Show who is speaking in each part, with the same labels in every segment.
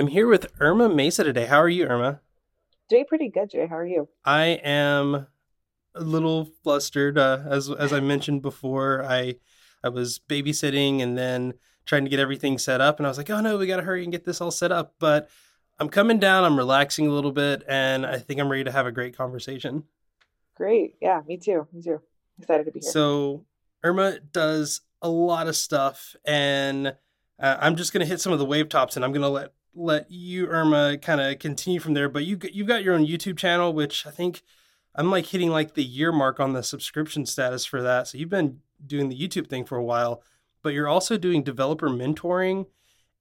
Speaker 1: I'm here with Irma Mesa today. How are you, Irma?
Speaker 2: Doing pretty good, Jay. How are you?
Speaker 1: I am a little flustered. Uh, as as I mentioned before, I I was babysitting and then trying to get everything set up, and I was like, oh no, we got to hurry and get this all set up. But I'm coming down. I'm relaxing a little bit, and I think I'm ready to have a great conversation.
Speaker 2: Great. Yeah, me too. Me too. Excited to be here.
Speaker 1: So Irma does a lot of stuff, and uh, I'm just to hit some of the wave tops, and I'm to let let you Irma kind of continue from there. But you you've got your own YouTube channel, which I think I'm like hitting like the year mark on the subscription status for that. So you've been doing the YouTube thing for a while, but you're also doing developer mentoring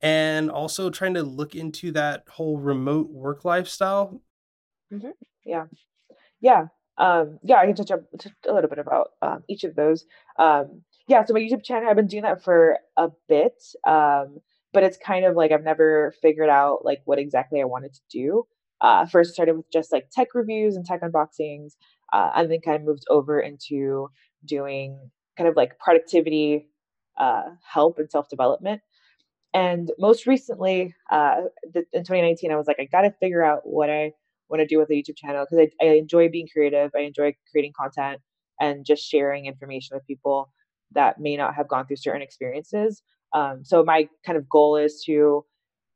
Speaker 1: and also trying to look into that whole remote work lifestyle.
Speaker 2: Mm-hmm. Yeah, yeah, um, yeah. I can touch up a little bit about um, each of those. Um, yeah, so my YouTube channel, I've been doing that for a bit, um, but it's kind of like I've never figured out like what exactly I wanted to do. Uh, first started with just like tech reviews and tech unboxings, uh, and then kind of moved over into doing kind of like productivity uh, help and self development. And most recently, uh, in 2019, I was like, I got to figure out what I want to do with the YouTube channel because I, I enjoy being creative. I enjoy creating content and just sharing information with people that may not have gone through certain experiences. Um, so my kind of goal is to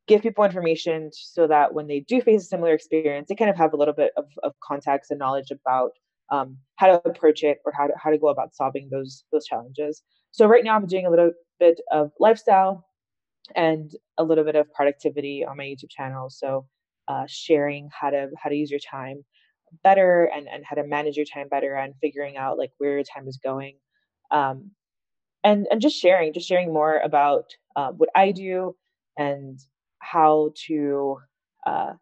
Speaker 2: give people information so that when they do face a similar experience, they kind of have a little bit of, of context and knowledge about um, how to approach it or how to how to go about solving those those challenges. So right now I'm doing a little bit of lifestyle and a little bit of productivity on my YouTube channel. So uh, sharing how to how to use your time better and and how to manage your time better and figuring out like where your time is going. Um, and and just sharing, just sharing more about uh, what I do and how to uh,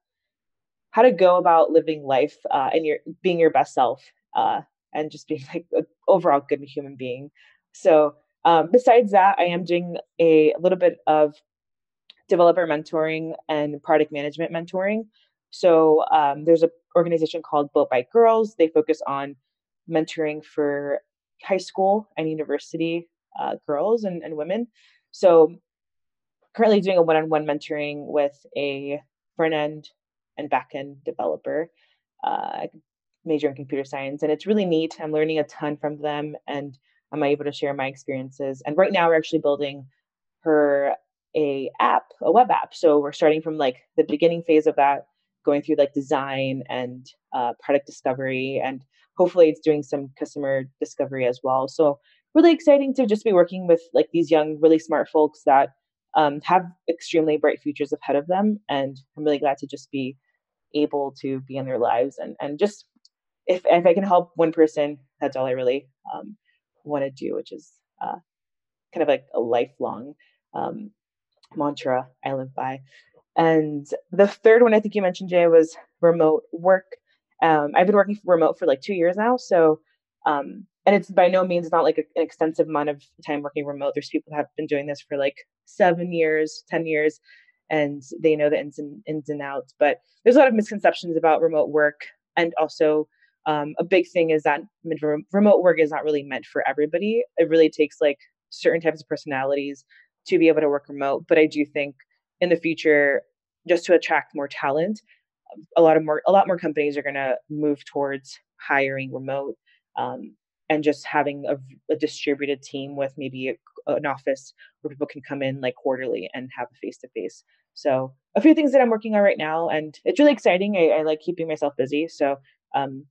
Speaker 2: how to go about living life uh, and your being your best self uh, and just being like an overall good human being. So um, besides that, I am doing a, a little bit of developer mentoring and product management mentoring. So um, there's an organization called Built by Girls. They focus on mentoring for high school and university uh, girls and, and women. So currently doing a one-on-one mentoring with a front end and back end developer, uh, major in computer science, and it's really neat. I'm learning a ton from them, and I'm able to share my experiences. And right now, we're actually building her a app, a web app. So we're starting from like the beginning phase of that, going through like design and uh, product discovery, and hopefully it's doing some customer discovery as well. So really exciting to just be working with like these young, really smart folks that um, have extremely bright futures ahead of them. And I'm really glad to just be able to be in their lives and, and just if, if I can help one person, that's all I really um, want to do, which is uh, kind of like a lifelong um, mantra I live by. And the third one I think you mentioned, Jay, was remote work. Um, I've been working remote for like two years now. So um, and it's by no means not like a, an extensive amount of time working remote. There's people that have been doing this for like seven years, 10 years, and they know the ins and ins and outs. But there's a lot of misconceptions about remote work. And also, um, a big thing is that remote work is not really meant for everybody. It really takes like certain types of personalities to be able to work remote. But I do think in the future, just to attract more talent, a lot of more a lot more companies are going to move towards hiring remote um, and just having a, a distributed team with maybe a, an office where people can come in like quarterly and have a face to face. So a few things that I'm working on right now, and it's really exciting. I, I like keeping myself busy. So um,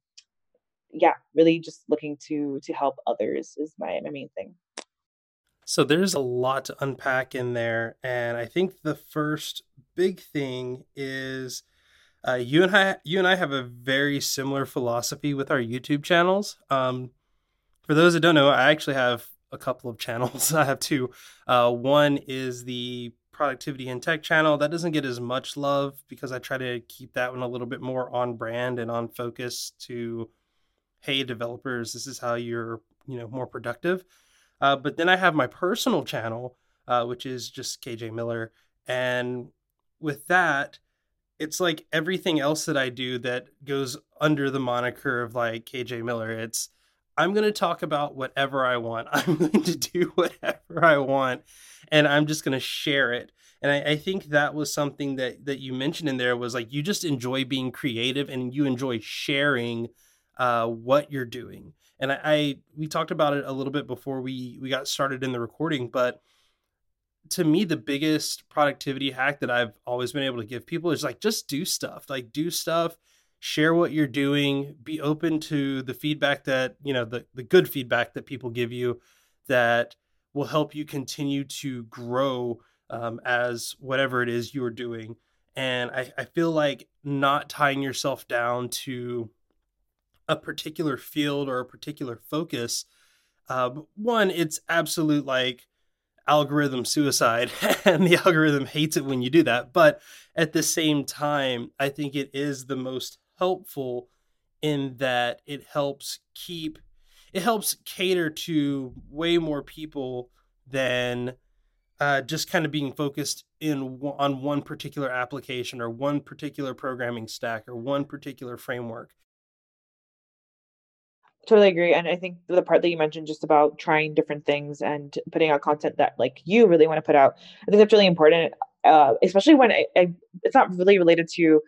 Speaker 2: yeah, really just looking to to help others is my my main thing.
Speaker 1: So there's a lot to unpack in there, and I think the first big thing is uh, you and I you and I have a very similar philosophy with our YouTube channels. Um, for those that don't know, I actually have a couple of channels. I have two. Uh, one is the productivity and tech channel that doesn't get as much love because I try to keep that one a little bit more on brand and on focus to, hey, developers, this is how you're you know more productive. Uh, but then I have my personal channel, uh, which is just KJ Miller, and with that, it's like everything else that I do that goes under the moniker of like KJ Miller. It's I'm going to talk about whatever I want. I'm going to do whatever I want. and I'm just going to share it. And I, I, think that was something that that you mentioned in there was like you just enjoy being creative and you enjoy sharing uh, what you're doing. And I, I we talked about it a little bit before we we got started in the recording, but to me the biggest productivity hack that I've always been able to give people is like just do stuff. Like do stuff, share what you're doing, be open to the feedback that, you know, the the good feedback that people give you that will help you continue to grow um, as whatever it is you're doing. And I, I feel like not tying yourself down to a particular field or a particular focus. Uh, one, it's absolute like algorithm suicide, and the algorithm hates it when you do that. But at the same time, I think it is the most helpful in that it helps keep it helps cater to way more people than uh, just kind of being focused in on one particular application or one particular programming stack or one particular framework.
Speaker 2: Totally agree, and I think the part that you mentioned just about trying different things and putting out content that like you really want to put out, I think that's really important, uh, especially when I, I, it's not really related to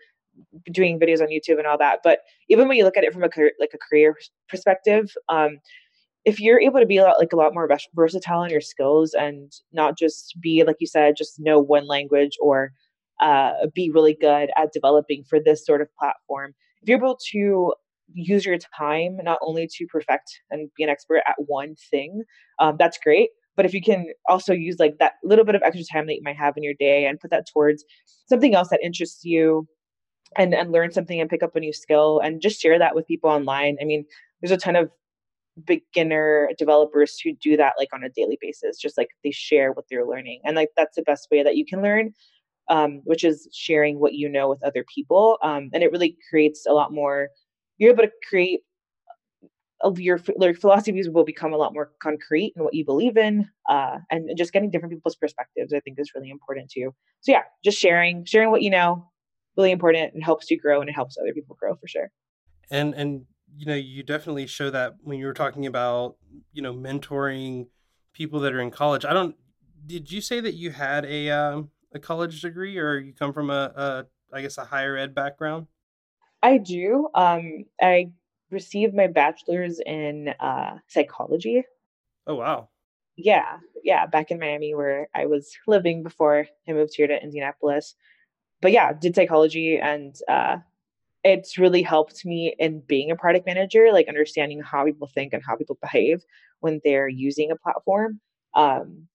Speaker 2: doing videos on YouTube and all that, but even when you look at it from a career, like a career perspective, um, if you're able to be a lot, like a lot more versatile in your skills and not just be like you said just know one language or uh, be really good at developing for this sort of platform if you're able to use your time not only to perfect and be an expert at one thing um, that's great but if you can also use like that little bit of extra time that you might have in your day and put that towards something else that interests you and and learn something and pick up a new skill and just share that with people online. I mean there's a ton of beginner developers who do that like on a daily basis just like they share what they're learning. And like that's the best way that you can learn um, which is sharing what you know with other people um, and it really creates a lot more you're able to create of your, your philosophies will become a lot more concrete in what you believe in uh, and, and just getting different people's perspectives i think is really important too. So yeah just sharing sharing what you know really important and helps you grow and it helps other people grow for sure
Speaker 1: and and you know, you definitely show that when you were talking about, you know, mentoring people that are in college. I don't. Did you say that you had a um, a college degree, or you come from a, a I guess a higher ed background?
Speaker 2: I do. Um, I received my bachelor's in uh, psychology.
Speaker 1: Oh wow!
Speaker 2: Yeah, yeah. Back in Miami, where I was living before I moved here to Indianapolis. But yeah, did psychology and uh, it's really helped me in being a product manager, like understanding how people think and how people behave when they're using a platform. Um,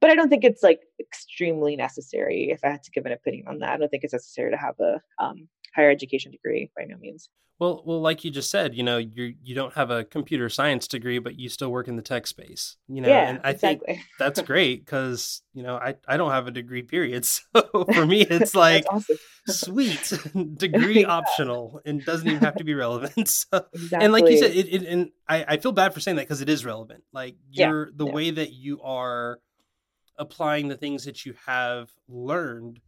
Speaker 2: but I don't think it's like extremely necessary. If I had to give an opinion on that, I don't think it's necessary to have a um, higher education degree by no means.
Speaker 1: Well, well, like you just said, you know, you you don't have a computer science degree, but you still work in the tech space. You know,
Speaker 2: yeah, and I exactly.
Speaker 1: think that's great because you know I I don't have a degree period, so for me it's like sweet degree yeah. optional and doesn't even have to be relevant. So, exactly. And like you said, it, it and I I feel bad for saying that because it is relevant. Like you're yeah. the way that you are applying the things that you have learned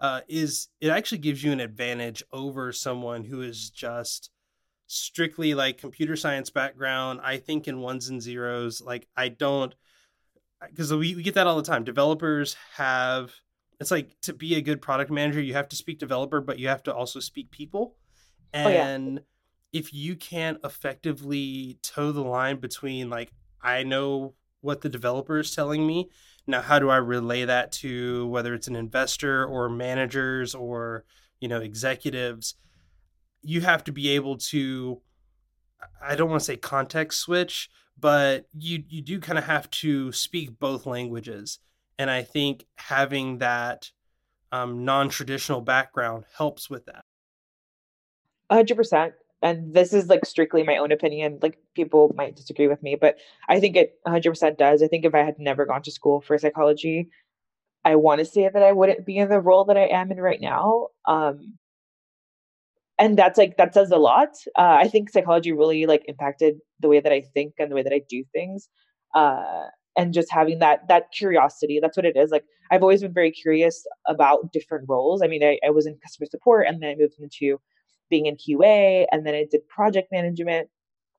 Speaker 1: uh, is it actually gives you an advantage over someone who is just strictly like computer science background. I think in ones and zeros. Like I don't because we, we get that all the time. Developers have it's like to be a good product manager, you have to speak developer, but you have to also speak people. And oh, yeah. if you can't effectively toe the line between like I know what the developer is telling me now, how do I relay that to whether it's an investor or managers or you know executives? You have to be able to. I don't want to say context switch, but you you do kind of have to speak both languages, and I think having that um, non-traditional background helps with that.
Speaker 2: hundred percent and this is like strictly my own opinion like people might disagree with me but i think it 100% does. I think if i had never gone to school for psychology i want to say that i wouldn't be in the role that i am in right now um and that's like that says a lot. Uh, i think psychology really like impacted the way that i think and the way that i do things uh and just having that that curiosity that's what it is like i've always been very curious about different roles. I mean i, I was in customer support and then i moved into being in QA, and then I did project management.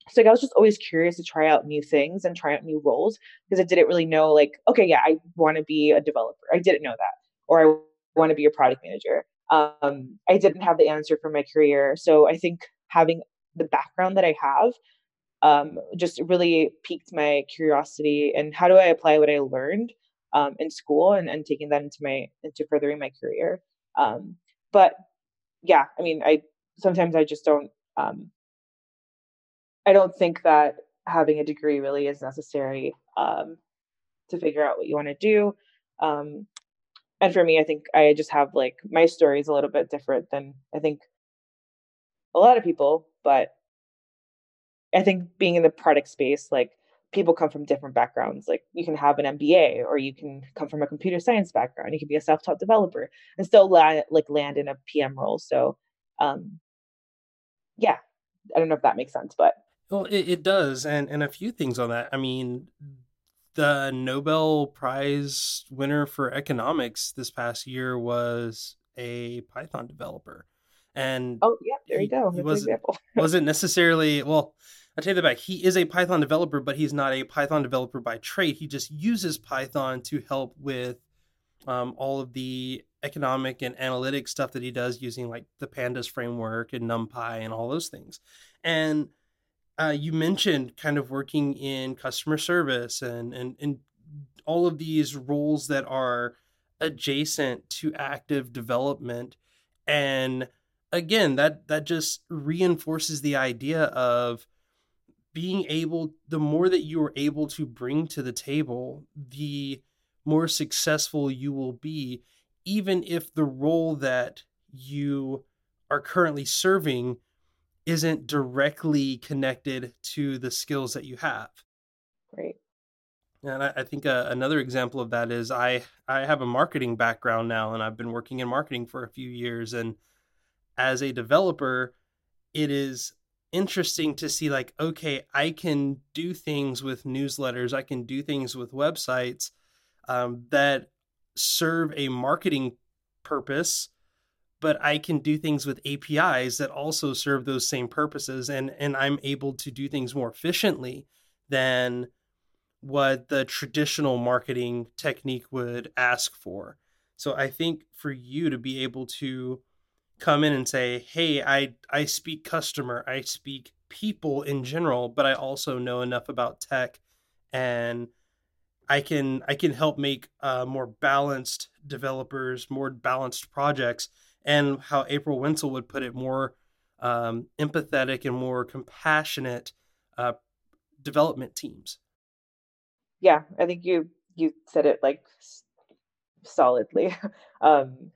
Speaker 2: so like, I was just always curious to try out new things and try out new roles because I didn't really know like, okay, yeah, I want to be a developer. I didn't know that. Or I want to be a product manager. Um, I didn't have the answer for my career. So I think having the background that I have um, just really piqued my curiosity and how do I apply what I learned um, in school and, and taking that into my into furthering my career. Um, but yeah, I mean, I sometimes I just don't um, I don't think that having a degree really is necessary um, to figure out what you want to do. Um, and for me, I think I just have like my story is a little bit different than I think a lot of people, but I think being in the product space, like people come from different backgrounds. Like you can have an MBA or you can come from a computer science background. You can be a self-taught developer and still like land in a PM role. So, um, yeah, I don't know if that makes sense, but
Speaker 1: well, it, it does, and and a few things on that. I mean, the Nobel Prize winner for economics this past year was a Python developer, and
Speaker 2: oh yeah, there you go.
Speaker 1: He wasn't wasn't necessarily well. I take that back. He is a Python developer, but he's not a Python developer by trade. He just uses Python to help with um, all of the economic and analytic stuff that he does using like the Pandas framework and NumPy and all those things. And uh, you mentioned kind of working in customer service and, and, and all of these roles that are adjacent to active development. And again, that, that just reinforces the idea of being able, the more that you are able to bring to the table, the more successful you will be, even if the role that you are currently serving isn't directly connected to the skills that you have.
Speaker 2: Right.
Speaker 1: And I, I think uh, another example of that is I I have a marketing background now, and I've been working in marketing for a few years. And as a developer, it is interesting to see like okay, I can do things with newsletters, I can do things with websites um, that serve a marketing purpose but I can do things with APIs that also serve those same purposes and and I'm able to do things more efficiently than what the traditional marketing technique would ask for. So I think for you to be able to come in and say, "Hey, I I speak customer, I speak people in general, but I also know enough about tech and I can I can help make uh, more balanced developers, more balanced projects and how April Wensel would put it, more um, empathetic and more compassionate uh, development teams.
Speaker 2: Yeah, I think you you said it like solidly. um,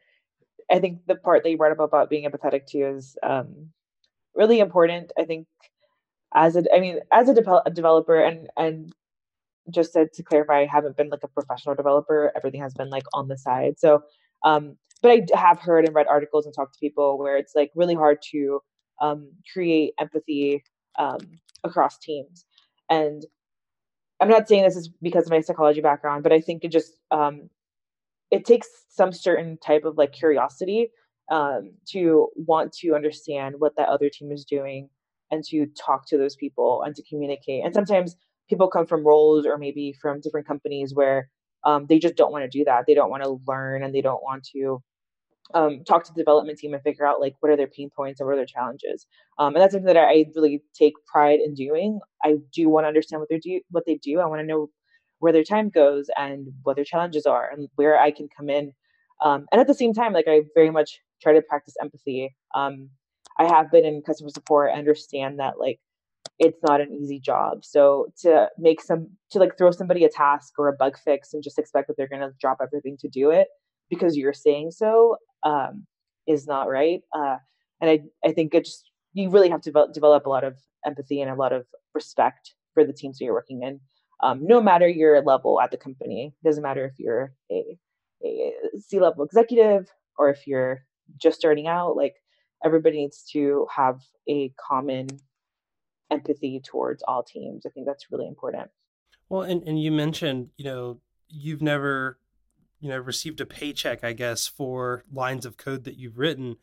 Speaker 2: I think the part that you brought up about being empathetic too is um, really important. I think as a, I mean, as a, de- a developer, and and just said to clarify, I haven't been like a professional developer. Everything has been like on the side. So um, but I have heard and read articles and talked to people where it's like really hard to um, create empathy um, across teams. And I'm not saying this is because of my psychology background, but I think it just um, it takes some certain type of like curiosity um, to want to understand what that other team is doing and to talk to those people and to communicate. And sometimes people come from roles or maybe from different companies where um, they just don't want to do that. They don't want to learn and they don't want to um, talk to the development team and figure out like what are their pain points and what are their challenges. Um, and that's something that I really take pride in doing. I do want to understand what they do, what they do. I want to know where their time goes and what their challenges are and where I can come in. Um, and at the same time, like I very much try to practice empathy. Um, I have been in customer support. I understand that like it's not an easy job. So to make some to like throw somebody a task or a bug fix and just expect that they're going to drop everything to do it because you're saying so um, is not right. Uh, and I I think it just you really have to develop, develop a lot of empathy and a lot of respect for the teams that you're working in. Um, no matter your level at the company, it doesn't matter if you're a, a C level executive or if you're just starting out. Like everybody needs to have a common empathy towards all teams. I think that's really important.
Speaker 1: Well, and, and you mentioned, you know, you've never, you know, received a paycheck, I guess, for lines of code that you've written.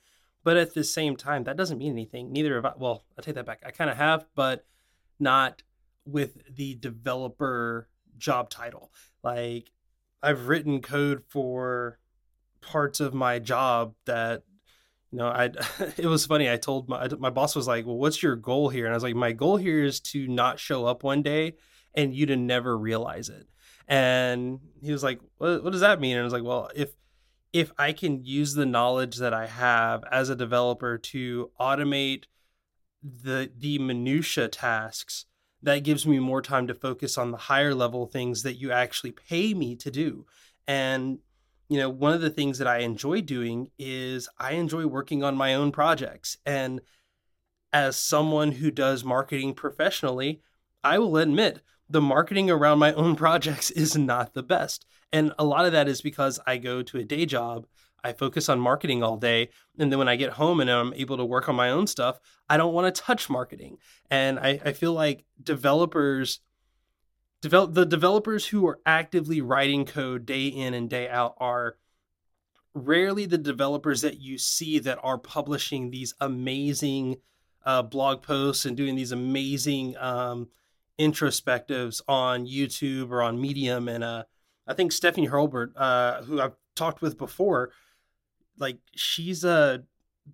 Speaker 1: But at the same time, that doesn't mean anything. Neither of I. Well, I take that back. I kind of have, but not with the developer job title. Like I've written code for parts of my job that know i it was funny i told my my boss was like well what's your goal here? And i was like my goal here is to not show up one day and you to never realize it. And he was like what, what does that mean? And i was like well if if i can use the knowledge that i have as a developer to automate the the minutia tasks that gives me more time to focus on the higher level things that you actually pay me to do. And you know, one of the things that I enjoy doing is I enjoy working on my own projects. And as someone who does marketing professionally, I will admit the marketing around my own projects is not the best. And a lot of that is because I go to a day job I focus on marketing all day. And then when I get home and I'm able to work on my own stuff, I don't want to touch marketing. And I, I feel like developers, develop the developers who are actively writing code day in and day out are rarely the developers that you see that are publishing these amazing uh, blog posts and doing these amazing um, introspectives on YouTube or on Medium. And uh, I think Stephanie Hurlburt, uh, who I've talked with before, like she's a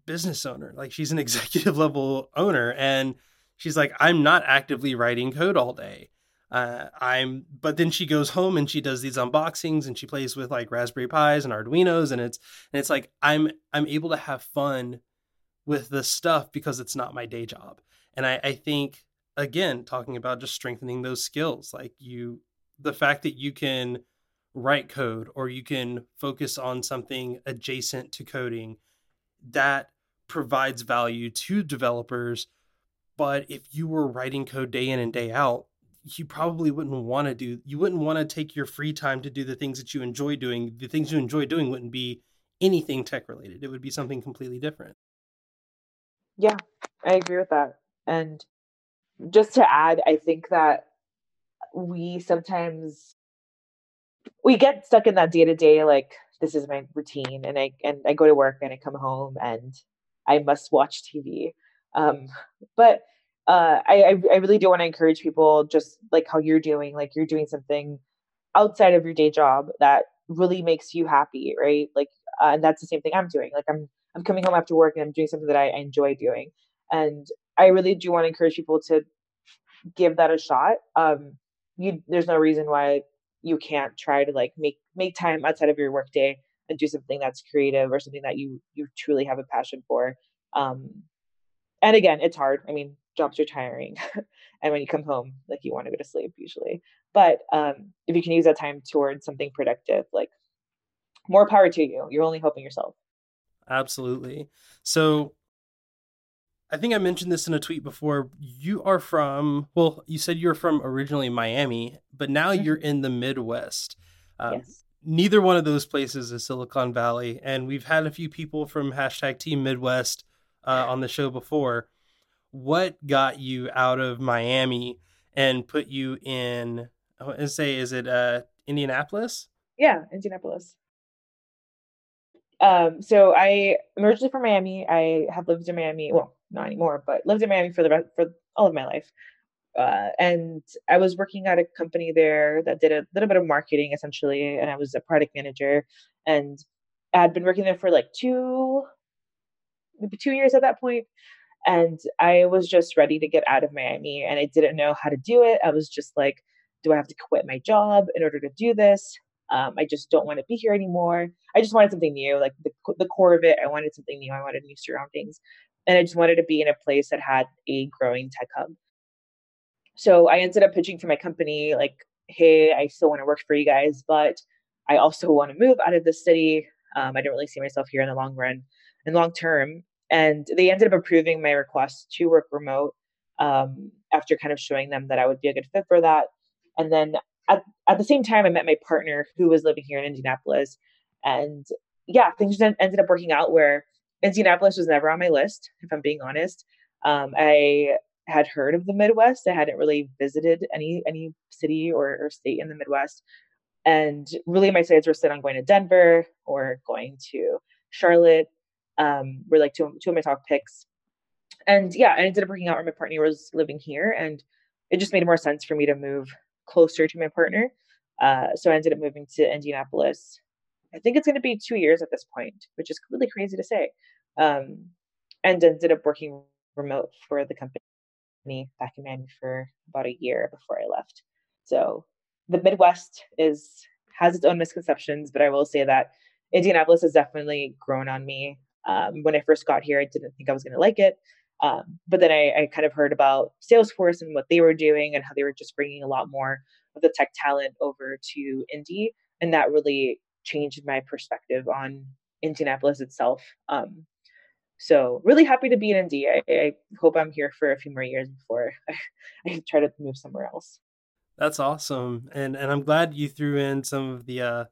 Speaker 1: business owner. Like she's an executive level owner. And she's like i'm not actively writing code all day uh, i'm but then she goes home and she does these unboxings and she plays with like raspberry pis and arduinos and it's and it's like i'm i'm able to have fun with the stuff because it's not my day job. And i i think again talking about just strengthening those skills like you the fact that you can write code or you can focus on something adjacent to coding that provides value to developers. But if you were writing code day in and day out you probably wouldn't want to do you wouldn't want to take your free time to do the things that you enjoy doing. The things you enjoy doing wouldn't be anything tech related. It would be something completely different.
Speaker 2: Yeah i agree with that. And just to add i think that we sometimes we get stuck in that day to day like this is my routine and i and i go to work and i come home and i must watch tv um but uh i i really do want to encourage people just like how you're doing like you're doing something outside of your day job that really makes you happy right? Like uh, and that's the same thing i'm doing like i'm i'm coming home after work and i'm doing something that i, I enjoy doing. And i really do want to encourage people to give that a shot. Um you there's no reason why you can't try to like make make time outside of your workday and do something that's creative or something that you you truly have a passion for. Um and again it's hard. I mean jobs are tiring and when you come home like you want to go to sleep usually but um if you can use that time towards something productive like more power to you you're only helping yourself
Speaker 1: absolutely so I think I mentioned this in a tweet before. You are from, well, you said you're from originally Miami, but now mm-hmm. you're in the Midwest. Um, yes. Neither one of those places is Silicon Valley. And we've had a few people from hashtag Team Midwest uh, on the show before. What got you out of Miami and put you in, to say, is it uh, Indianapolis?
Speaker 2: Yeah, Indianapolis. Um, so I originally from Miami. I have lived in Miami, well, not anymore, but lived in Miami for the rest, for all of my life. Uh, and I was working at a company there that did a little bit of marketing essentially, and I was a product manager. And I had been working there for like two, maybe two years at that point. And I was just ready to get out of Miami, and I didn't know how to do it. I was just like, do I have to quit my job in order to do this? Um, I just don't want to be here anymore. I just wanted something new, like the the core of it. I wanted something new. I wanted new surroundings and I just wanted to be in a place that had a growing tech hub. So I ended up pitching for my company, like, hey, I still want to work for you guys, but I also want to move out of the city. Um, I don't really see myself here in the long run and long term. And they ended up approving my request to work remote um, after kind of showing them that I would be a good fit for that. And then at, at the same time, I met my partner who was living here in Indianapolis. And yeah, things ended up working out where Indianapolis was never on my list, if I'm being honest. Um, I had heard of the Midwest. I hadn't really visited any any city or, or state in the Midwest, and really my sights were set on going to Denver or going to Charlotte. Um, were like two two of my top picks, and yeah, I ended up working out where my partner was living here, and it just made more sense for me to move closer to my partner. Uh, so I ended up moving to Indianapolis. I think it's going to be two years at this point, which is really crazy to say. Um, and ended up working remote for the company back in Miami for about a year before I left. So the Midwest is has its own misconceptions, but I will say that Indianapolis has definitely grown on me. Um, when I first got here, I didn't think I was going to like it. Um, but then I, I, kind of heard about Salesforce and what they were doing and how they were just bringing a lot more of the tech talent over to Indy. And that really changed my perspective on Indianapolis itself. Um, so really happy to be in Indy. I, I, hope I'm here for a few more years before I, I try to move somewhere else.
Speaker 1: That's awesome. And and I'm glad you threw in some of the uh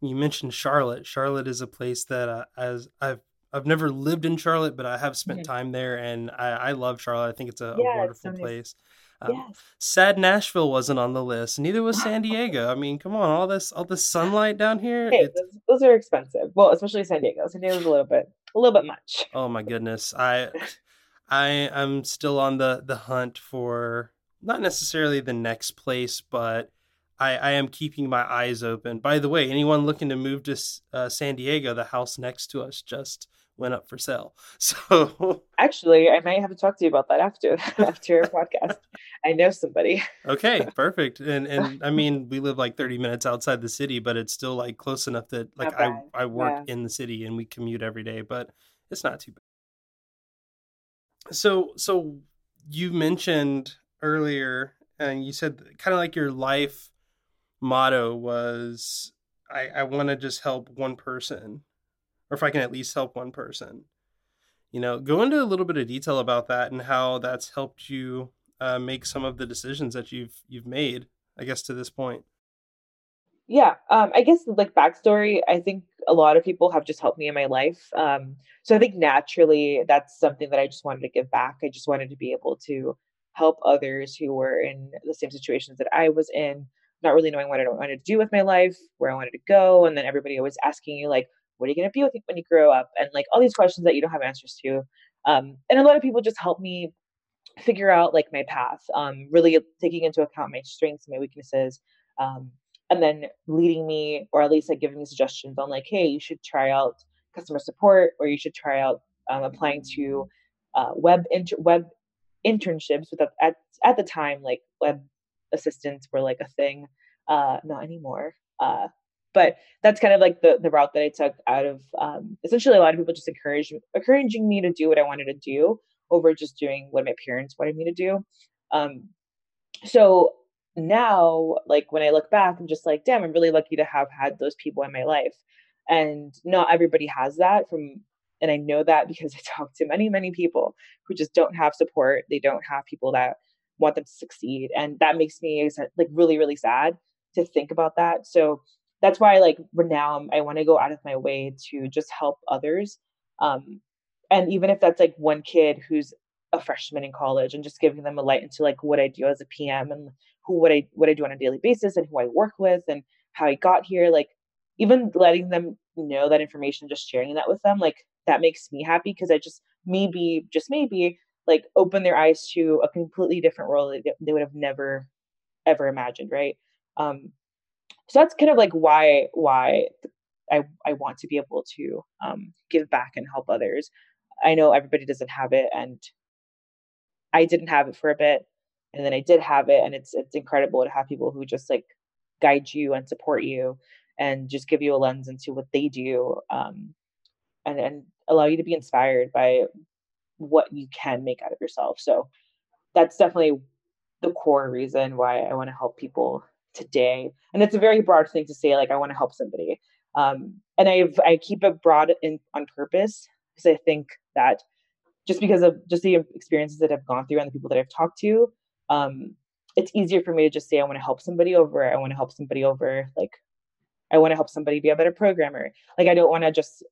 Speaker 1: you mentioned Charlotte. Charlotte is a place that uh, as I've I've never lived in Charlotte, but I have spent mm-hmm. time there, and I, I, love Charlotte. I think it's a, yeah, a wonderful so place. Um, yes. Sad Nashville wasn't on the list. Neither was San Diego. I mean, come on, all this all this sunlight down here.
Speaker 2: Hey, those, those, are expensive. Well, especially San Diego. San Diego's a little bit a little bit much.
Speaker 1: Oh my goodness, I I am still on the the hunt for not necessarily the next place, but I, I am keeping my eyes open. By the way, anyone looking to move to uh, San Diego, the house next to us just went up for sale. So
Speaker 2: actually, I might have to talk to you about that after after your podcast. I know somebody.
Speaker 1: okay, perfect. And and I mean, we live like 30 minutes outside the city, but it's still like close enough that like I I work yeah. in the city and we commute every day, but it's not too bad. So so you mentioned earlier and you said kind of like your life motto was I, I want to just help one person or if I can at least help one person. You know, go into a little bit of detail about that and how that's helped you uh, make some of the decisions that you've you've made. I guess to this point.
Speaker 2: Yeah, um, I guess like backstory. I think a lot of people have just helped me in my life. Um, so I think naturally that's something that I just wanted to give back. I just wanted to be able to help others who were in the same situations that I was in, not really knowing what I wanted to do with my life, where I wanted to go, and then everybody always asking you like, what are you going to be when you grow up? And like all these questions that you don't have answers to. Um, and a lot of people just help me figure out like my path um, really taking into account my strengths my weaknesses um, and then leading me or at least like giving me suggestions on like hey you should try out customer support or you should try out um, applying to uh, web inter- web internships with at, at the time like web assistants were like a thing. Uh not anymore. Uh but that's kind of like the the route that I took out of um, essentially a lot of people just encourage encouraging me to do what I wanted to do over just doing what my parents wanted me to do. Um, so now, like when I look back, I'm just like, damn, I'm really lucky to have had those people in my life, and not everybody has that from. And I know that because I talk to many, many people who just don't have support. They don't have people that want them to succeed, and that makes me like really, really sad to think about that. So that's why like now I want to go out of my way to just help others. Um, and even if that's like one kid who's a freshman in college and just giving them a light into like what I do as a PM and who what I what I do on a daily basis and who I work with and how I got here, like even letting them know that information, just sharing that with them, like that makes me happy because I just maybe just maybe like open their eyes to a completely different world that they would have never ever imagined, right? Um, so that's kind of like why why I I want to be able to um, give back and help others. I know everybody doesn't have it, and I didn't have it for a bit, and then I did have it, and it's it's incredible to have people who just like guide you and support you, and just give you a lens into what they do, um, and and allow you to be inspired by what you can make out of yourself. So that's definitely the core reason why I want to help people today. And it's a very broad thing to say like i want to help somebody. Um, and i i keep it broad in on purpose because i think that just because of just the experiences that i've gone through and the people that i've talked to um, it's easier for me to just say i want to help somebody over. I want to help somebody over like i want to help somebody be a better programmer. Like i don't want to just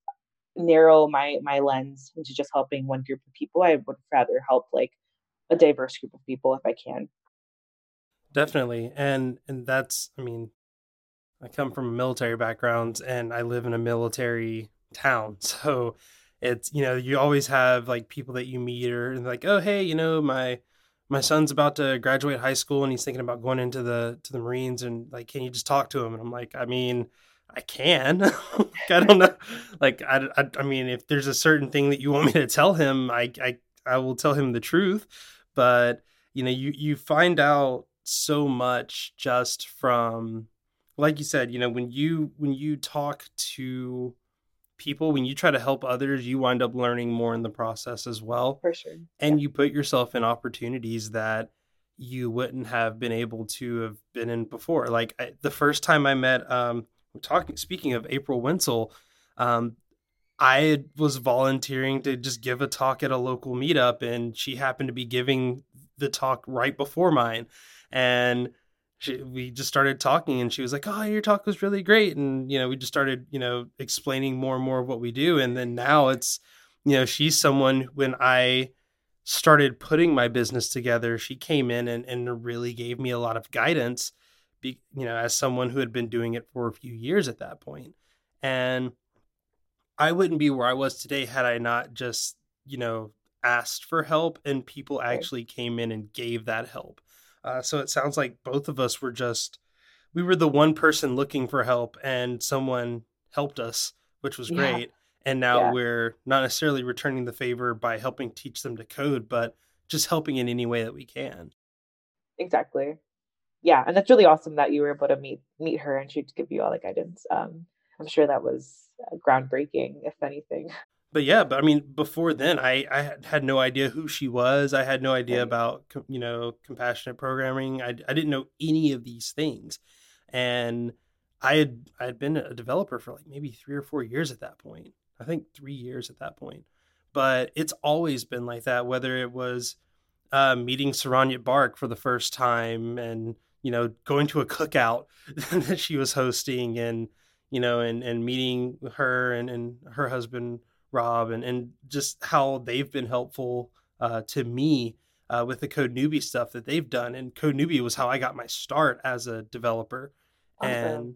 Speaker 2: narrow my my lens into just helping one group of people. I would rather help like a diverse group of people if i can
Speaker 1: definitely and and that's i mean i come from a military background and i live in a military town so it's you know you always have like people that you meet or like oh hey you know my my son's about to graduate high school and he's thinking about going into the to the Marines and like can you just talk to him? And I'm like I mean I can. I don't know like I, I, I mean if there's a certain thing that you want me to tell him I I I will tell him the truth but you know you you find out so much just from like you said you know when you when you talk to people when you try to help others you wind up learning more in the process as well
Speaker 2: for sure.
Speaker 1: and yeah. you put yourself in opportunities that you wouldn't have been able to have been in before. Like I, the first time i met um talking speaking of april wensel um i was volunteering to just give a talk at a local meetup and she happened to be giving the talk right before mine and she, we just started talking and she was like oh your talk was really great. And you know we just started you know explaining more and more of what we do. And then now it's you know she's someone when i started putting my business together she came in and, and really gave me a lot of guidance be, you know as someone who had been doing it for a few years at that point. And i wouldn't be where i was today had i not just you know asked for help and people actually came in and gave that help uh, so it sounds like both of us were just we were the one person looking for help and someone helped us, which was great. Yeah. And now yeah. we're not necessarily returning the favor by helping teach them to code, but just helping in any way that we can.
Speaker 2: Exactly. Yeah, and that's really awesome that you were able to meet meet her and she'd give you all the guidance. Um, I'm sure that was uh, groundbreaking, if anything.
Speaker 1: but yeah, but I mean, before then, I I had no idea who she was. I had no idea about you know compassionate programming. I I didn't know any of these things, and I had I had been a developer for like maybe three or four years at that point. I think three years at that point. But it's always been like that. Whether it was uh, meeting Saron Yitbarek for the first time, and you know going to a cookout that she was hosting, and you know, and and meeting her and and her husband Rob and, and just how they've been helpful uh, to me uh, with the Code Newbie stuff that they've done. And Code Newbie was how I got my start as a developer. Awesome. And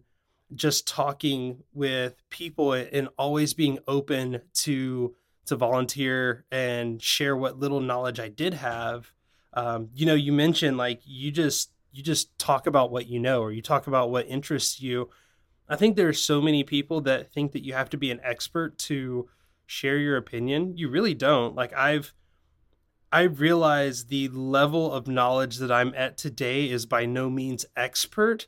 Speaker 1: just talking with people and always being open to to volunteer and share what little knowledge I did have. Um, you know, you mentioned like you just you just talk about what you know or you talk about what interests you. I think there are so many people that think that you have to be an expert to share your opinion. You really don't. Like I've I realize the level of knowledge that I'm at today is by no means expert,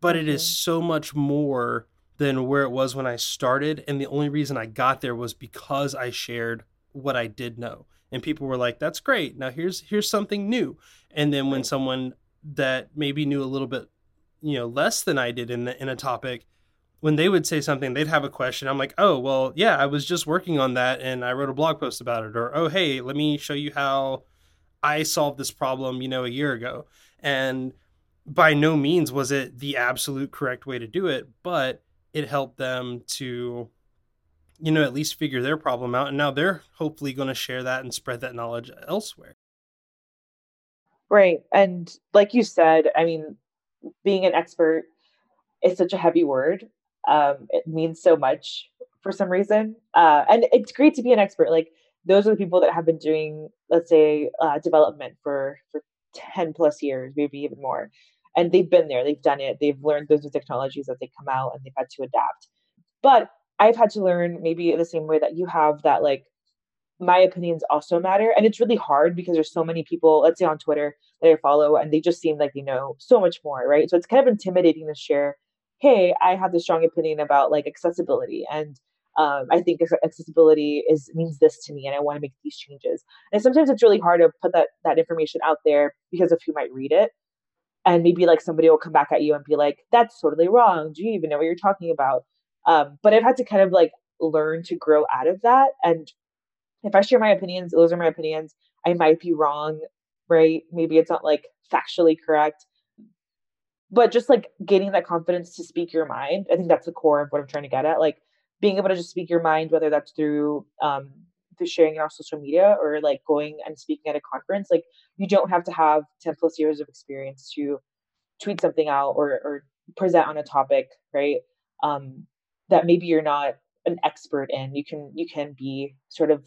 Speaker 1: but mm-hmm. it is so much more than where it was when I started. And the only reason I got there was because I shared what I did know. And people were like, that's great. Now here's here's something new. And then when someone that maybe knew a little bit, you know, less than I did in the, in a topic when they would say something, they'd have a question. I'm like, oh, well, yeah, I was just working on that and I wrote a blog post about it. Or, oh, hey, let me show you how I solved this problem, you know, a year ago. And by no means was it the absolute correct way to do it, but it helped them to, you know, at least figure their problem out. And now they're hopefully going to share that and spread that knowledge elsewhere.
Speaker 2: Right. And like you said, I mean, being an expert is such a heavy word um, it means so much for some reason. Uh, and it's great to be an expert. Like those are the people that have been doing, let's say, uh, development for for ten plus years, maybe even more, and they've been there. They've done it. They've learned those new technologies as they come out, and they've had to adapt. But I've had to learn maybe the same way that you have that like my opinions also matter and it's really hard because there's so many people let's say on twitter that i follow and they just seem like they know so much more right so it's kind of intimidating to share hey, I have this strong opinion about like accessibility and um, I think accessibility is means this to me, and I want to make these changes. And sometimes it's really hard to put that that information out there because of who might read it, and maybe like somebody will come back at you and be like, "That's totally wrong. Do you even know what you're talking about?" Um, but I've had to kind of like learn to grow out of that. And if I share my opinions, those are my opinions. I might be wrong, right? Maybe it's not like factually correct, but just like gaining that confidence to speak your mind i think that's the core of what i'm trying to get at like being able to just speak your mind whether that's through um through sharing it on social media or like going and speaking at a conference like you don't have to have 10 plus years of experience to tweet something out or or present on a topic right? Um that maybe you're not an expert in you can you can be sort of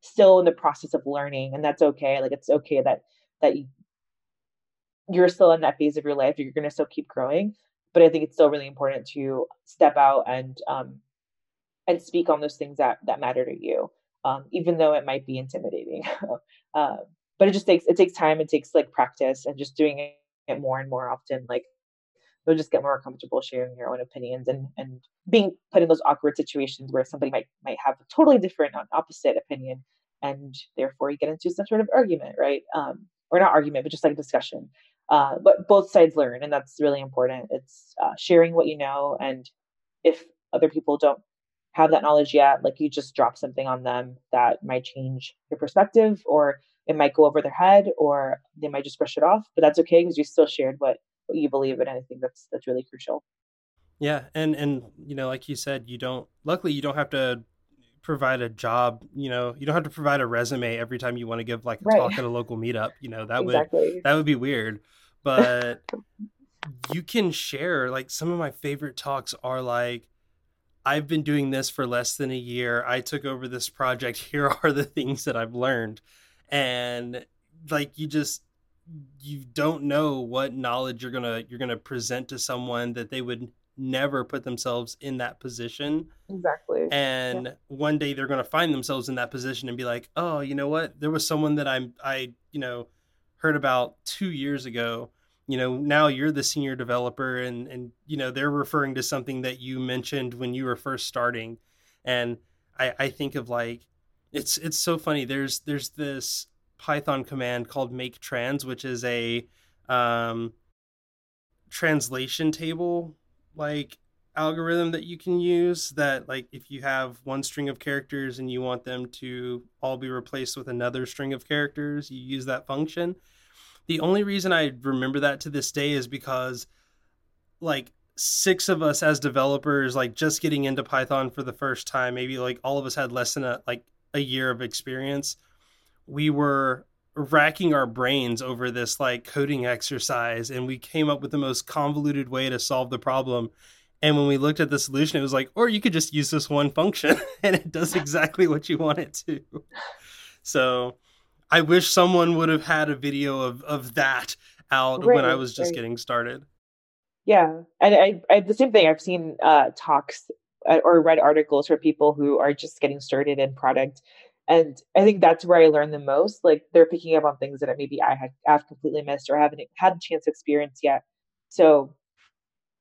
Speaker 2: still in the process of learning and that's okay like it's okay that that you, you're still in that phase of your life. You're going to still keep growing, but I think it's still really important to step out and um, and speak on those things that that matter to you, um, even though it might be intimidating. uh, but it just takes it takes time. It takes like practice and just doing it more and more often. Like you'll just get more comfortable sharing your own opinions and and being put in those awkward situations where somebody might might have a totally different opposite opinion and therefore you get into some sort of argument right um, or not argument but just like a discussion uh, but both sides learn and that's really important it's uh, sharing what you know and if other people don't have that knowledge yet like you just drop something on them that might change your perspective or it might go over their head or they might just brush it off but that's okay because you still shared what what you believe in. And I think that's that's really crucial.
Speaker 1: Yeah, and and you know, like you said, you don't. Luckily, you don't have to provide a job. You know, you don't have to provide a resume every time you want to give like a right. talk at a local meetup. You know, that exactly. would that would be weird. But you can share. Like some of my favorite talks are like. I've been doing this for less than a year. I took over this project. Here are the things that I've learned. And like you just you don't know what knowledge you're gonna you're gonna present to someone that they would never put themselves in that position.
Speaker 2: Exactly.
Speaker 1: And yeah. one day they're gonna find themselves in that position and be like oh you know what? There was someone that i'm i you know heard about two years ago. You know now you're the senior developer and and you know they're referring to something that you mentioned when you were first starting. And i i think of like it's it's so funny. There's there's this Python command called maketrans, which is a um, translation table like algorithm that you can use that like if you have one string of characters and you want them to all be replaced with another string of characters you use that function. The only reason i remember that to this day is because like six of us as developers like just getting into python for the first time maybe like all of us had less than a like a year of experience we were racking our brains over this like coding exercise and we came up with the most convoluted way to solve the problem. And when we looked at the solution it was like or you could just use this one function and it does exactly what you want it to. So i wish someone would have had a video of of that out right, when i was just right. getting started.
Speaker 2: Yeah and I, I the same thing i've seen uh talks uh, or read articles for people who are just getting started in product and i think that's where i learned the most like they're picking up on things that maybe i had have completely missed or haven't had a chance to experience yet. So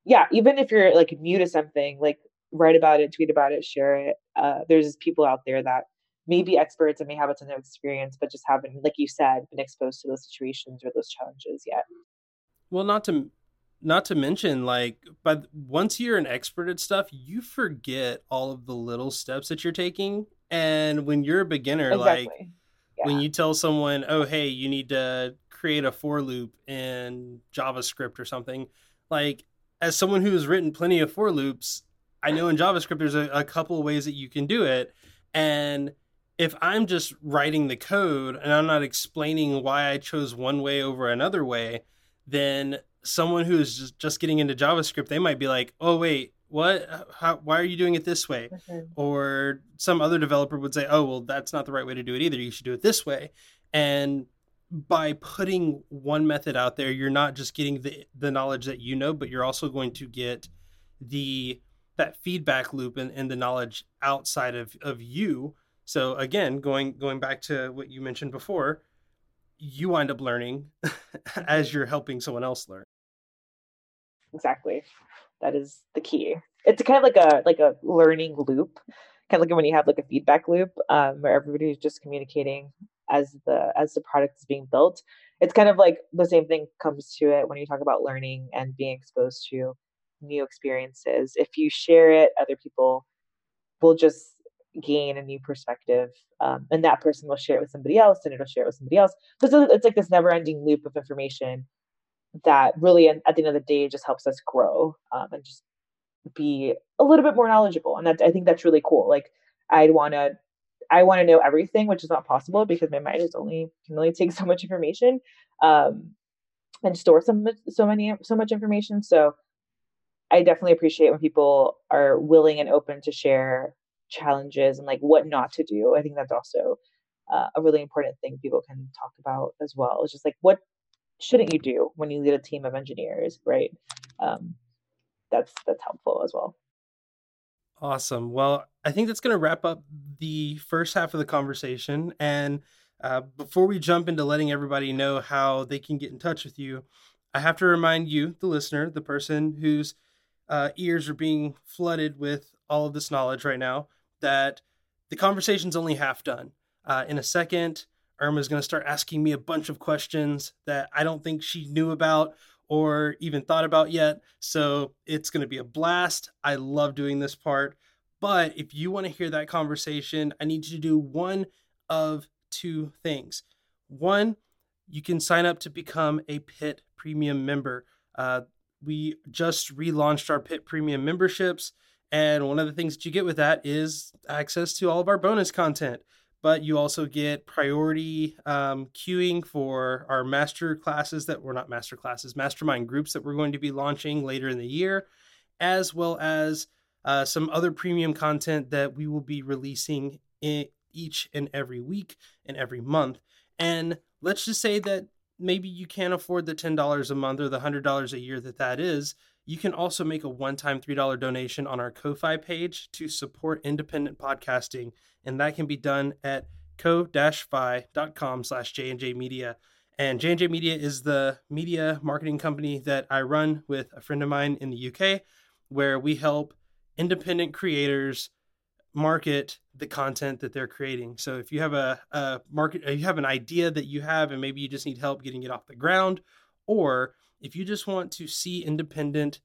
Speaker 2: yeah even if you're like new to something like write about it tweet about it share it uh, there's people out there that may be experts and may have a ton of experience but just haven't like you said been exposed to those situations or those challenges yet.
Speaker 1: Well not to not to mention like but once you're an expert at stuff you forget all of the little steps that you're taking and when you're a beginner, exactly. like yeah. when you tell someone, "Oh, hey, you need to create a for loop in JavaScript or something," like as someone who has written plenty of for loops, I know in JavaScript there's a, a couple of ways that you can do it, and if I'm just writing the code and I'm not explaining why I chose one way over another way, then someone who is just, just getting into JavaScript, they might be like, oh, wait, what how, why are you doing it this way? Mm-hmm. or some other developer would say oh well that's not the right way to do it either. You should do it this way. And by putting one method out there you're not just getting the the knowledge that you know but you're also going to get the that feedback loop and, and the knowledge outside of of you. So again going going back to what you mentioned before you wind up learning as mm-hmm. you're helping someone else learn.
Speaker 2: Exactly that is the key. It's kind of like a like a learning loop, kind of like when you have like a feedback loop um, where everybody's just communicating as the as the product is being built. It's kind of like the same thing comes to it when you talk about learning and being exposed to new experiences. If you share it, other people will just gain a new perspective, um, and that person will share it with somebody else, and it'll share it with somebody else. So it's like this never-ending loop of information that really at the end of the day just helps us grow um, and just be a little bit more knowledgeable and that i think that's really cool. Like i'd want to i want to know everything which is not possible because my mind is only can only take so much information um, and store so much so many so much information. So i definitely appreciate when people are willing and open to share challenges and like what not to do. I think that's also uh, a really important thing people can talk about as well. It's just like what shouldn't you do when you lead a team of engineers, right? Um, that's that's helpful as well.
Speaker 1: Awesome. Well, I think that's going to wrap up the first half of the conversation. And uh, before we jump into letting everybody know how they can get in touch with you, I have to remind you, the listener, the person whose uh, ears are being flooded with all of this knowledge right now, that the conversation's only half done. Uh, in a second, Irma is going to start asking me a bunch of questions that I don't think she knew about or even thought about yet. So it's going to be a blast. I love doing this part. But if you want to hear that conversation, I need you to do one of two things. One, you can sign up to become a PIT Premium member. Uh, we just relaunched our PIT Premium memberships. And one of the things that you get with that is access to all of our bonus content but you also get priority um, queuing for our master classes that were not master classes, mastermind groups that we're going to be launching later in the year, as well as uh, some other premium content that we will be releasing each and every week and every month. And let's just say that maybe you can't afford the $10 a month or the $100 a year that that is. You can also make a one time $3 donation on our Ko-Fi page to support independent podcasting and that can be done at ko-fi.com slash J&J Media. And J&J Media is the media marketing company that I run with a friend of mine in the UK, where we help independent creators market the content that they're creating. So if you have a, a market, you have an idea that you have, and maybe you just need help getting it off the ground, or if you just want to see independent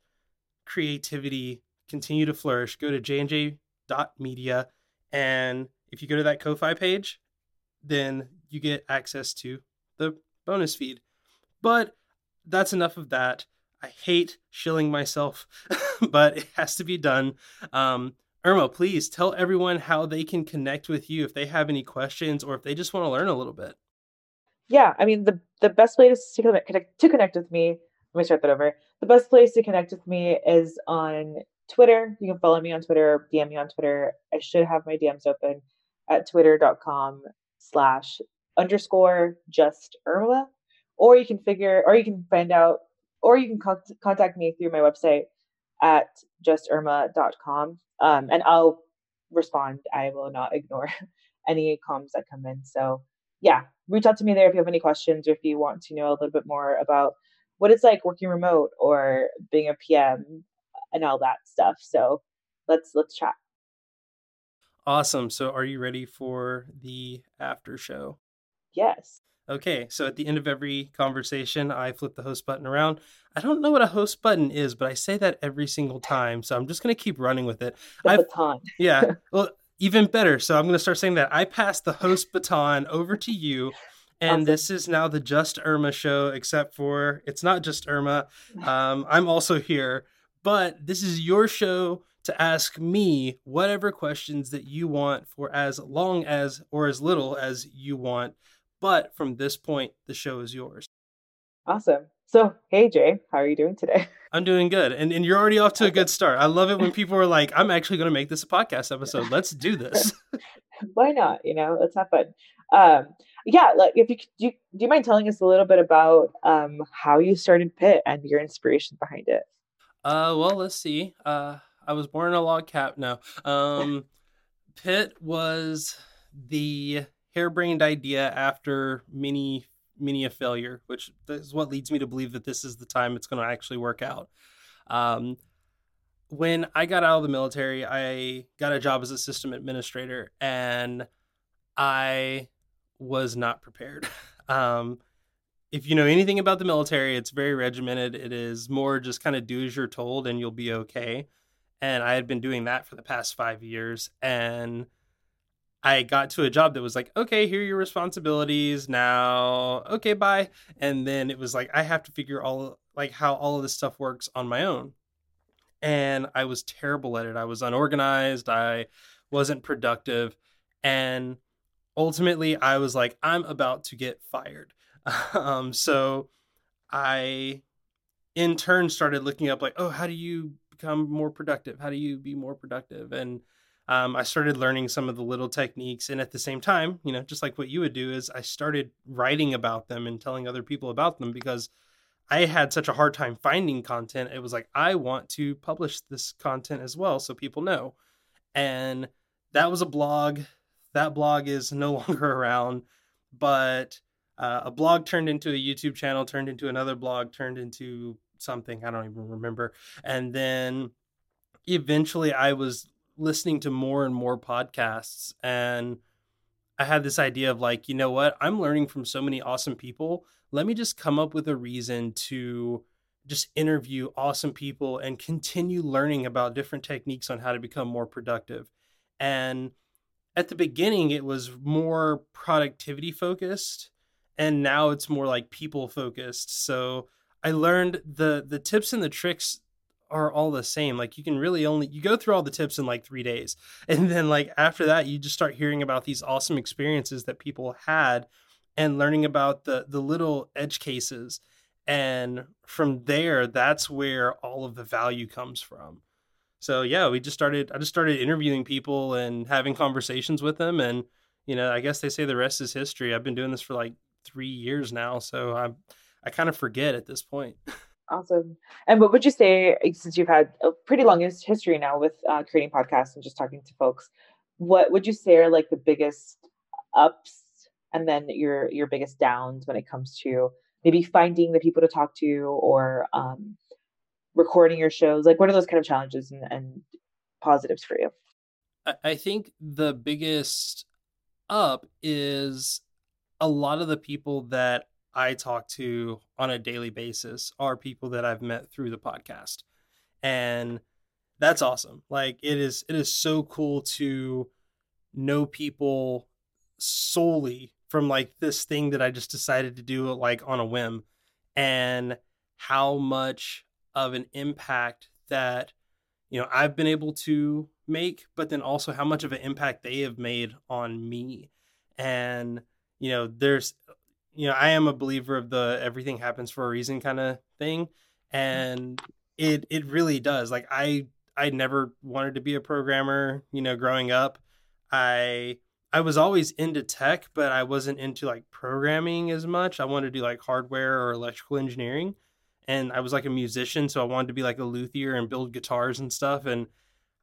Speaker 1: creativity continue to flourish, go to jnj.media and if you go to that Ko-Fi page, then you get access to the bonus feed. But that's enough of that. I hate shilling myself, but it has to be done. Um, Irma, please tell everyone how they can connect with you if they have any questions or if they just want to learn a little bit.
Speaker 2: Yeah, I mean the the best way to connect to connect with me. Let me start that over. The best place to connect with me is on Twitter. You can follow me on Twitter or DM me on Twitter. I should have my DMs open at twitter.com slash underscore just Irma. Or you can figure, or you can find out, or you can con- contact me through my website at justirma.com. Um, and I'll respond. I will not ignore any comments that come in. So, yeah, reach out to me there if you have any questions or if you want to know a little bit more about what it's like working remote or being a PM and all that stuff. So let's let's chat.
Speaker 1: Awesome. So are you ready for the after show?
Speaker 2: Yes.
Speaker 1: Okay, so at the end of every conversation, I flip the host button around. I don't know what a host button is, but I say that every single time, so I'm just going to keep running with it.
Speaker 2: The baton.
Speaker 1: yeah. Well, even better. So I'm going to start saying that I pass the host baton over to you, and awesome. this is now the Just Irma show, except for it's not just Irma. Um, I'm also here, but this is your show to ask me whatever questions that you want for as long as or as little as you want. But from this point, the show is yours.
Speaker 2: Awesome. So, hey Jay, how are you doing today?
Speaker 1: I'm doing good. And and you're already off to a good start. I love it when people are like, I'm actually going to make this a podcast episode. Let's do this.
Speaker 2: Why not? You know, let's have fun. Um, yeah, like if you do, you, do you mind telling us a little bit about um, how you started Pit and your inspiration behind it?
Speaker 1: Uh, well, let's see. Uh, I was born in a log cap. No. Um, Pit was the harebrained idea after many many a failure, which is what leads me to believe that this is the time it's going to actually work out. Um, when I got out of the military, I got a job as a system administrator, and I was not prepared. Um, if you know anything about the military, it's very regimented. It is more just kind of do as you're told, and you'll be okay and I had been doing that for the past five years. And I got to a job that was like, okay, here are your responsibilities now. Okay, bye. And then it was like, I have to figure all like how all of this stuff works on my own. And I was terrible at it. I was unorganized. I wasn't productive. And ultimately, I was like, I'm about to get fired. um, so I, in turn, started looking up like, oh, how do you become more productive? How do you be more productive? And um, I started learning some of the little techniques. And at the same time, you know, just like what you would do, is I started writing about them and telling other people about them because I had such a hard time finding content. It was like, I want to publish this content as well so people know. And that was a blog. That blog is no longer around, but uh, a blog turned into a YouTube channel, turned into another blog, turned into something I don't even remember. And then eventually I was listening to more and more podcasts and I had this idea of like, you know what? I'm learning from so many awesome people. Let me just come up with a reason to just interview awesome people and continue learning about different techniques on how to become more productive. And at the beginning, it was more productivity focused, and now it's more like people focused. So I learned the the tips and the tricks are all the same. Like you can really only you go through all the tips in like 3 days. And then like after that you just start hearing about these awesome experiences that people had and learning about the the little edge cases. And from there that's where all of the value comes from. So yeah, we just started I just started interviewing people and having conversations with them and you know, I guess they say the rest is history. I've been doing this for like 3 years now, so I'm I kind of forget at this point.
Speaker 2: Awesome. And what would you say, since you've had a pretty long history now with uh, creating podcasts and just talking to folks, what would you say are like the biggest ups and then your your biggest downs when it comes to maybe finding the people to talk to or um, recording your shows? Like, what are those kind of challenges and, and positives for you?
Speaker 1: I think the biggest up is a lot of the people that I talk to on a daily basis are people that I've met through the podcast. And that's awesome. Like it is it is so cool to know people solely from like this thing that I just decided to do like on a whim and how much of an impact that you know I've been able to make but then also how much of an impact they have made on me and you know there's you know, I am a believer of the everything happens for a reason kind of thing. Mm-hmm. And it it really does. Like I I never wanted to be a programmer, you know, growing up. I I was always into tech, but I wasn't into like programming as much. I wanted to do like hardware or electrical engineering. And I was like a musician, so I wanted to be like a luthier and build guitars and stuff. And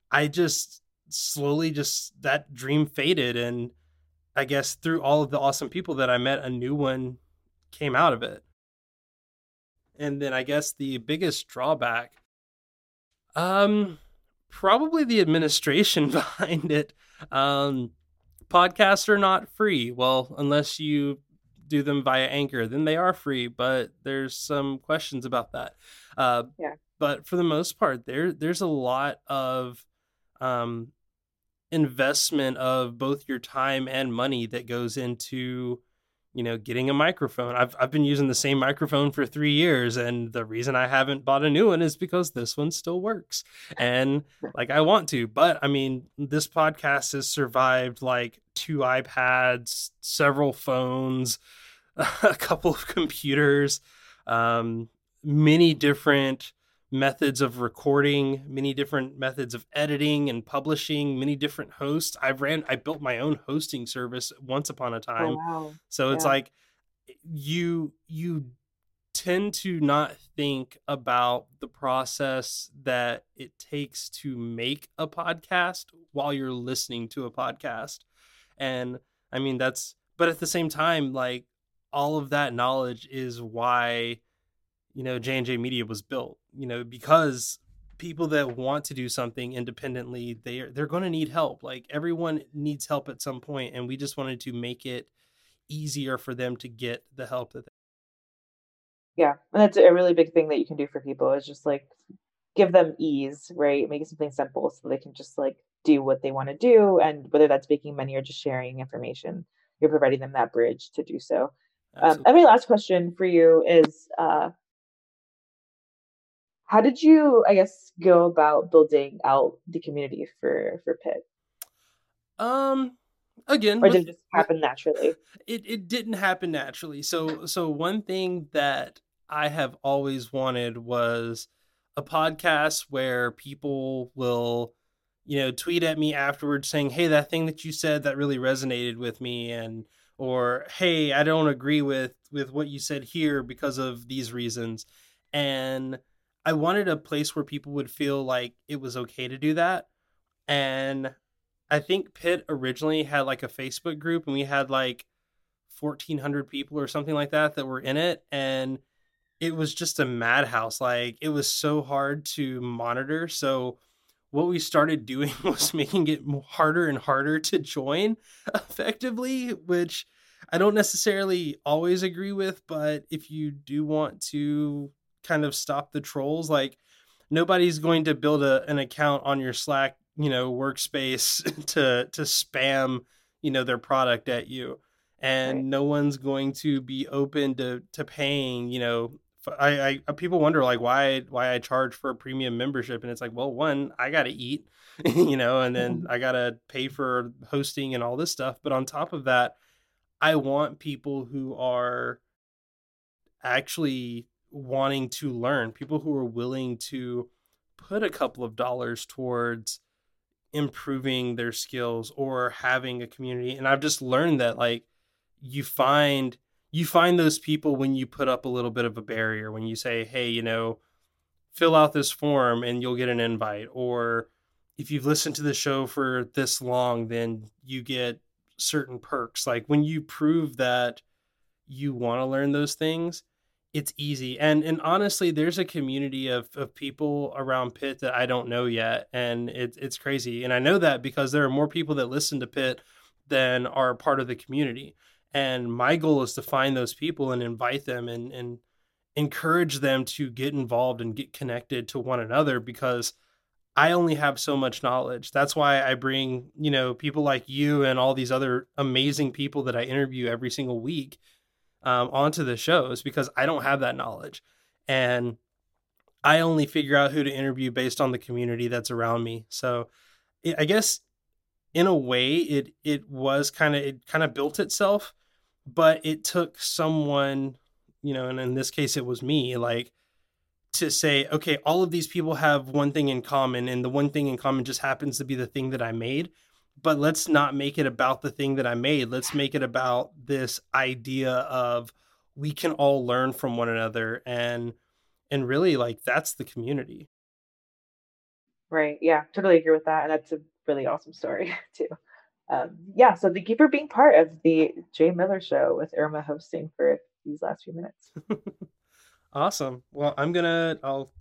Speaker 1: I just slowly just that dream faded and I guess through all of the awesome people that I met, a new one came out of it. And then I guess the biggest drawback, um, probably the administration behind it. Um, podcasts are not free. Well, unless you do them via Anchor, then they are free. But there's some questions about that. Uh, yeah. But for the most part, there there's a lot of um, investment of both your time and money that goes into you know getting a microphone. I've i've been using the same microphone for 3 years and the reason i haven't bought a new one is because this one still works and like i want to but i mean this podcast has survived like two ipads several phones a couple of computers um many different methods of recording, many different methods of editing and publishing, many different hosts. I've ran I built my own hosting service once upon a oh, time. Oh, wow. So yeah. it's like you you tend to not think about the process that it takes to make a podcast while you're listening to a podcast. And I mean that's but at the same time like all of that knowledge is why you know J&J Media was built you know because people that want to do something independently they are, they're going to need help. Like everyone needs help at some point and we just wanted to make it easier for them to get the help that they
Speaker 2: yeah and that's a really big thing that you can do for people is just like give them ease right? Make it something simple so they can just like do what they want to do and whether that's making money or just sharing information you're providing them that bridge to do so. Um, my last question for you is uh, how did you i guess go about building out the community for for pit
Speaker 1: um again
Speaker 2: or did it just happen naturally?
Speaker 1: It, it didn't happen naturally. So so one thing that i have always wanted was a podcast where people will you know, tweet at me afterwards saying, "Hey, that thing that you said that really resonated with me," and or "Hey, I don't agree with with what you said here because of these reasons." And I wanted a place where people would feel like it was okay to do that. And I think PIT originally had like a Facebook group, and we had like 1,400 people or something like that that were in it, and it was just a madhouse. Like it was so hard to monitor. So what we started doing was making it harder and harder to join effectively, which I don't necessarily always agree with, but if you do want to kind of stop the trolls, like nobody's going to build a, an account on your Slack, you know, workspace to to spam, you know, their product at you. And right. no one's going to be open to to paying, you know, I, I uh, people wonder like why why I charge for a premium membership, and it's like, well, one, I got to eat, you know, and then. I got to pay for hosting and all this stuff. But on top of that, I want people who are actually wanting to learn, people who are willing to put a couple of dollars towards improving their skills or having a community. And I've just learned that like you find you find those people when you put up a little bit of a barrier when you say hey you know fill out this form and you'll get an invite or if you've listened to the show for this long then you get certain perks like when you prove that you want to learn those things it's easy. And and honestly there's a community of, of people around PIT that i don't know yet and it, it's crazy. And i know that because there are more people that listen to PIT than are part of the community. And my goal is to find those people and invite them and and encourage them to get involved and get connected to one another because I only have so much knowledge. That's why I bring, you know, people like you and all these other amazing people that I interview every single week um, onto the shows because I don't have that knowledge. And I only figure out who to interview based on the community that's around me. So I guess in a way it it was kind of it kind of built itself but it took someone, you know, and in this case it was me, like to say, okay, all of these people have one thing in common, and the one thing in common just happens to be the thing that I made. But let's not make it about the thing that I made. Let's make it about this idea of we can all learn from one another and and really like that's the community.
Speaker 2: Right. Yeah, totally agree with that. And that's a really awesome story too um, yeah, so thank you for being part of the Jay Miller Show with Irma hosting for these last few minutes.
Speaker 1: awesome. Well, I'm gonna I'll